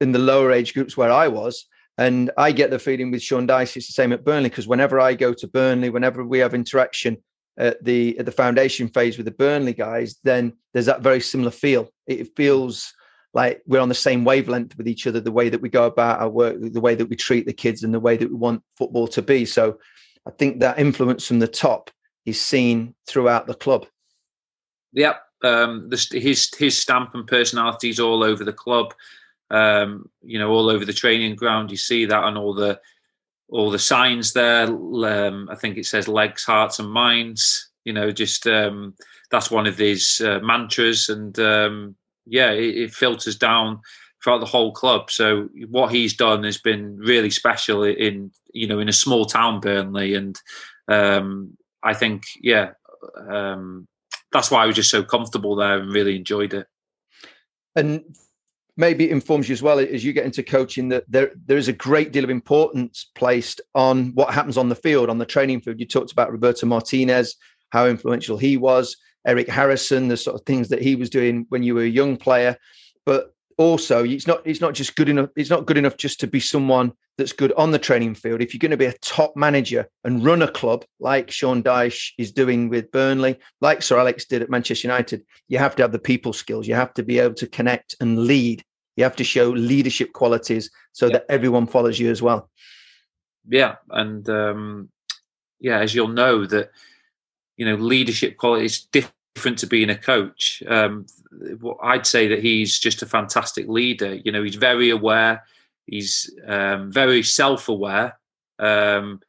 B: in the lower age groups where I was and I get the feeling with Sean Dyche, it's the same at Burnley because whenever I go to Burnley, whenever we have interaction at the at the foundation phase with the Burnley guys, then there's that very similar feel. It feels like we're on the same wavelength with each other. The way that we go about our work, the way that we treat the kids, and the way that we want football to be. So, I think that influence from the top is seen throughout the club.
C: Yep, um, the, his his stamp and personality is all over the club um, you know, all over the training ground. You see that on all the all the signs there. Um, I think it says legs, hearts, and minds. You know, just um, that's one of these uh, mantras, and um, yeah, it, it, filters down throughout the whole club. So what he's done has been really special in you know in a small town, Burnley, and um, I think yeah, um, that's why I was just so comfortable there and really enjoyed it.
B: And maybe informs you as well as you get into coaching that there there is a great deal of importance placed on what happens on the field on the training field. You talked about roberto martinez how influential he was eric harrison the sort of things that he was doing when you were a young player. But also it's not it's not just good enough it's not good enough just to be someone that's good on the training field. If you're going to be a top manager and run a club like Sean Dyche is doing with Burnley like Sir Alex did at Manchester United you have to have the people skills. You have to be able to connect and lead. You have to show leadership qualities so yeah. that everyone follows you as well.
C: Yeah and um yeah as you'll know that you know leadership qualities different to being a coach um I'd say that he's just a fantastic leader. You know, he's very aware, he's um, very self-aware, um,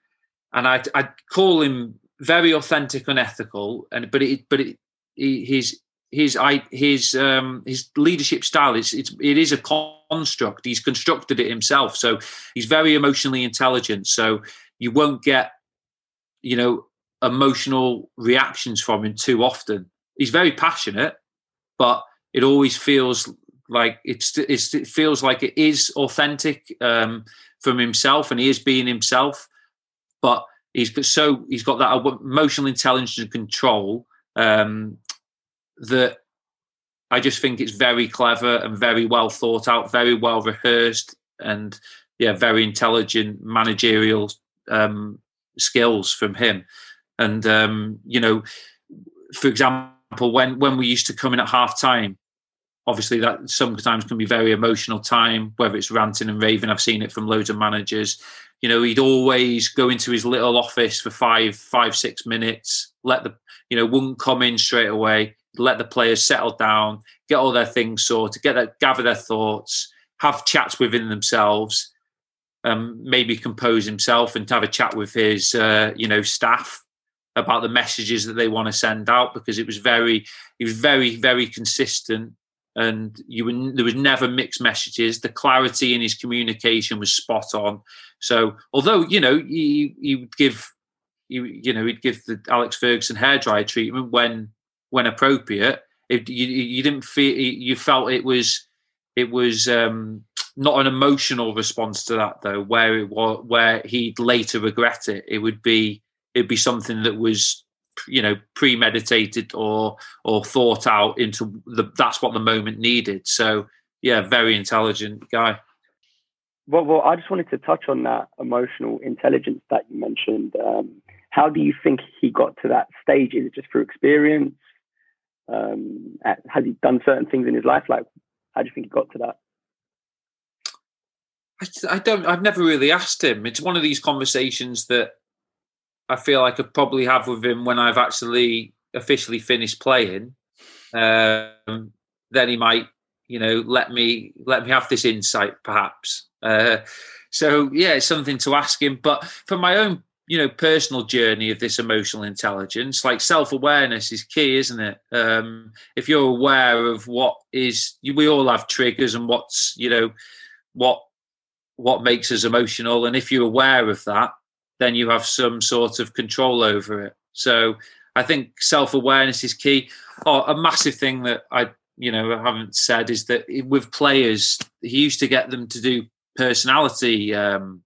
C: and I'd, I'd, call him very authentic and ethical. And but it, but it, his his his um, his leadership style is it's it is a construct. He's constructed it himself, so he's very emotionally intelligent. So you won't get, you know, emotional reactions from him too often. He's very passionate but it always feels like it's, it's it feels like it is authentic um, from himself, and he is being himself. But he's got so he's got that emotional intelligence and control um, that I just think it's very clever and very well thought out, very well rehearsed, and yeah, very intelligent managerial um, skills from him. And um, you know, for example example, when when we used to come in at half time, obviously that sometimes can be very emotional time, whether it's ranting and raving. I've seen it from loads of managers. You know, he'd always go into his little office for five, five, six minutes, let the you know, wouldn't come in straight away, let the players settle down, get all their things sorted, get that gather their thoughts, have chats within themselves, um, maybe compose himself and have a chat with his uh, you know staff about the messages that they want to send out because it was very it was very very consistent and you were, there was never mixed messages. The clarity in his communication was spot on. So although you know he, he would give you you know he'd give the alex ferguson hairdryer treatment when when appropriate if you, you didn't feel you felt it was it was um not an emotional response to that though where it was where he'd later regret it. It would be it'd be something that was you know premeditated or or thought out into the that's what the moment needed. So yeah very intelligent guy.
D: Well, well i just wanted to touch on that emotional intelligence that you mentioned. Um, how do you think he got to that stage? Is it just through experience? Um, has he done certain things in his life? Like how do you think he got to that?
C: I, I don't. I've never really asked him. It's one of these conversations that I feel I could probably have with him when I've actually officially finished playing. Um, then he might, you know, let me let me have this insight, perhaps. Uh, so yeah, it's something to ask him. But for my own, you know, personal journey of this emotional intelligence, like self awareness is key, isn't it? Um, if you're aware of what is, we all have triggers and what's, you know, what what makes us emotional, and if you're aware of that, then you have some sort of control over it. So I think self awareness is key. Oh, a massive thing that I you know haven't said is that with players, he used to get them to do personality um,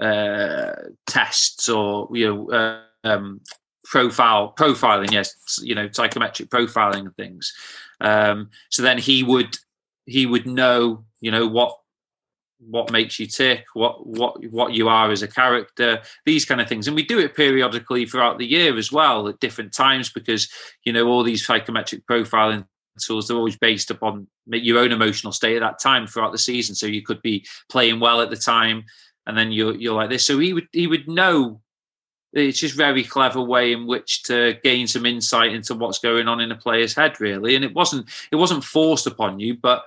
C: uh, tests or you know uh, um, profile profiling. Yes, you know psychometric profiling and things. Um, so then he would he would know you know what what makes you tick, what what what you are as a character, these kind of things. And we do it periodically throughout the year as well at different times because you know all these psychometric profiling tools they're always based upon your own emotional state at that time throughout the season. So you could be playing well at the time, and then you're you're like this. So he would he would know. It's just very clever way in which to gain some insight into what's going on in a player's head, really. And it wasn't it wasn't forced upon you, but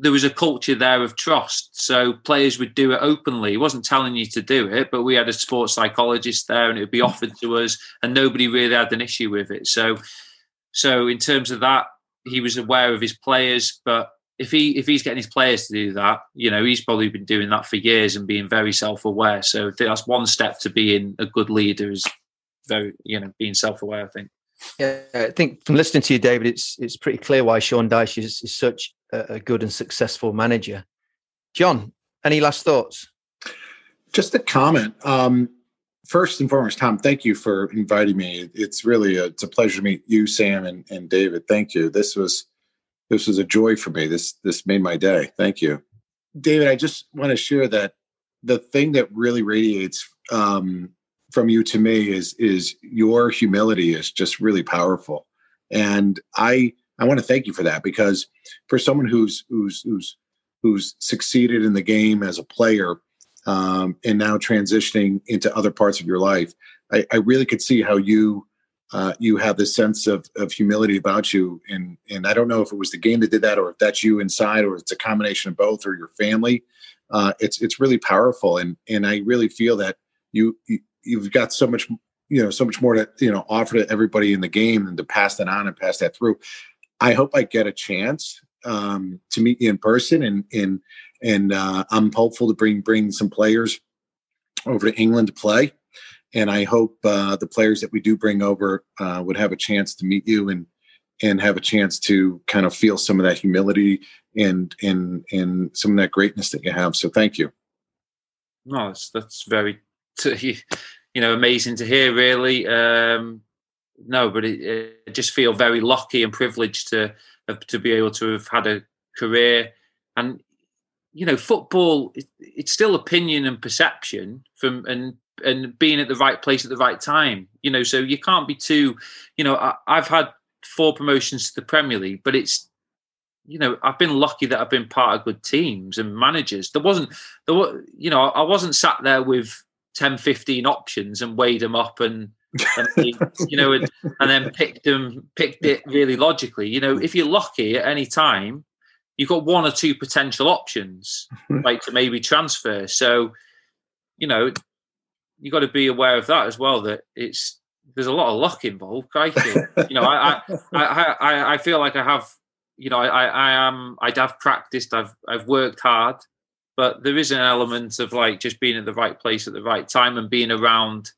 C: there was a culture there of trust. So players would do it openly. He wasn't telling you to do it, but we had a sports psychologist there and it would be offered to us and nobody really had an issue with it. So so in terms of that, he was aware of his players, but if he if he's getting his players to do that, you know, he's probably been doing that for years and being very self-aware. So that's one step to being a good leader is very, you know, being self-aware, I think.
B: Yeah, I think from listening to you, David, it's it's pretty clear why Sean Dyche is, is such a, a good and successful manager. John, any last thoughts?
F: Just a comment. Um, first and foremost, Tom, thank you for inviting me. It's really a, it's a pleasure to meet you, Sam, and, and David. Thank you. This was this was a joy for me. This this made my day. Thank you, David. I just want to share that the thing that really radiates um, from you to me is is your humility is just really powerful, and I I want to thank you for that because for someone who's who's who's who's succeeded in the game as a player um, and now transitioning into other parts of your life, I, I really could see how you uh, you have this sense of, of humility about you. And and I don't know if it was the game that did that, or if that's you inside, or it's a combination of both, or your family. Uh, it's it's really powerful, and and I really feel that you, you you've got so much you know so much more to you know offer to everybody in the game and to pass that on and pass that through. I hope I get a chance um, to meet you in person, and and and uh, I'm hopeful to bring bring some players over to England to play, and I hope uh, the players that we do bring over uh, would have a chance to meet you and and have a chance to kind of feel some of that humility and and and some of that greatness that you have. So thank you.
C: No, that's that's very you know amazing to hear. Really, um, no, but it, it just feel very lucky and privileged to to be able to have had a career and you know football it's still opinion and perception from and and being at the right place at the right time you know so you can't be too you know I, i've had four promotions to the premier league but it's you know i've been lucky that i've been part of good teams and managers there wasn't there was you know i wasn't sat there with 10 15 options and weighed them up and and you know, and, and, then picked them, picked it really logically. You know, if you're lucky at any time, you've got one or two potential options, like to maybe transfer. So, you know, you've got to be aware of that as well. That it's there's a lot of luck involved. Crikey, you know, I, I I I feel like I have, you know, I I am I'd have practiced. I've I've worked hard, but there is an element of like just being at the right place at the right time and being around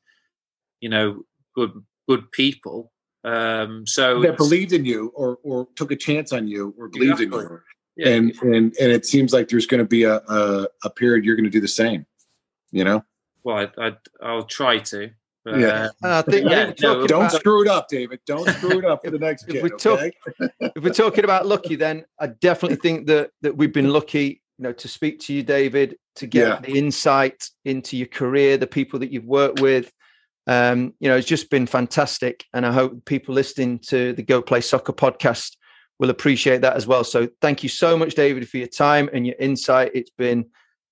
C: you know good good people. Um, so
F: that believed in you or or took a chance on you or believed exactly. in you. Yeah. And and and it seems like there's going to be a, a, a period you're going to do the same. You know.
C: Well, I, I I'll try to.
F: But, yeah, uh, I think, yeah no, don't about, screw it up, David. Don't screw it up for the next if, kid. If we're, okay? talk,
B: if we're talking about lucky, then I definitely think that that we've been lucky. You know, to speak to you, David, to get yeah. the insight into your career, the people that you've worked with, um, you know, it's just been fantastic. And I hope people listening to the Go Play Soccer podcast will appreciate that as well. So thank you so much, David, for your time and your insight. It's been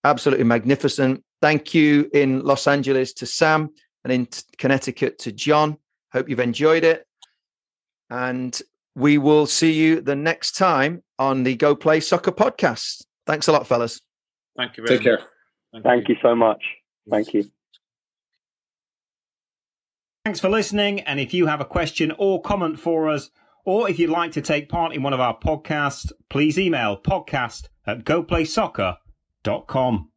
B: absolutely magnificent. Thank you in Los Angeles to Sam and in Connecticut to John. Hope you've enjoyed it. And we will see you the next time on the Go Play Soccer podcast. Thanks a lot, fellas.
C: Thank you very
F: Take care.
C: much. Thank,
D: Thank you so much. Thank you.
A: Thanks for listening. And if you have a question or comment for us, or if you'd like to take part in one of our podcasts, please email podcast at goplaysoccer.com.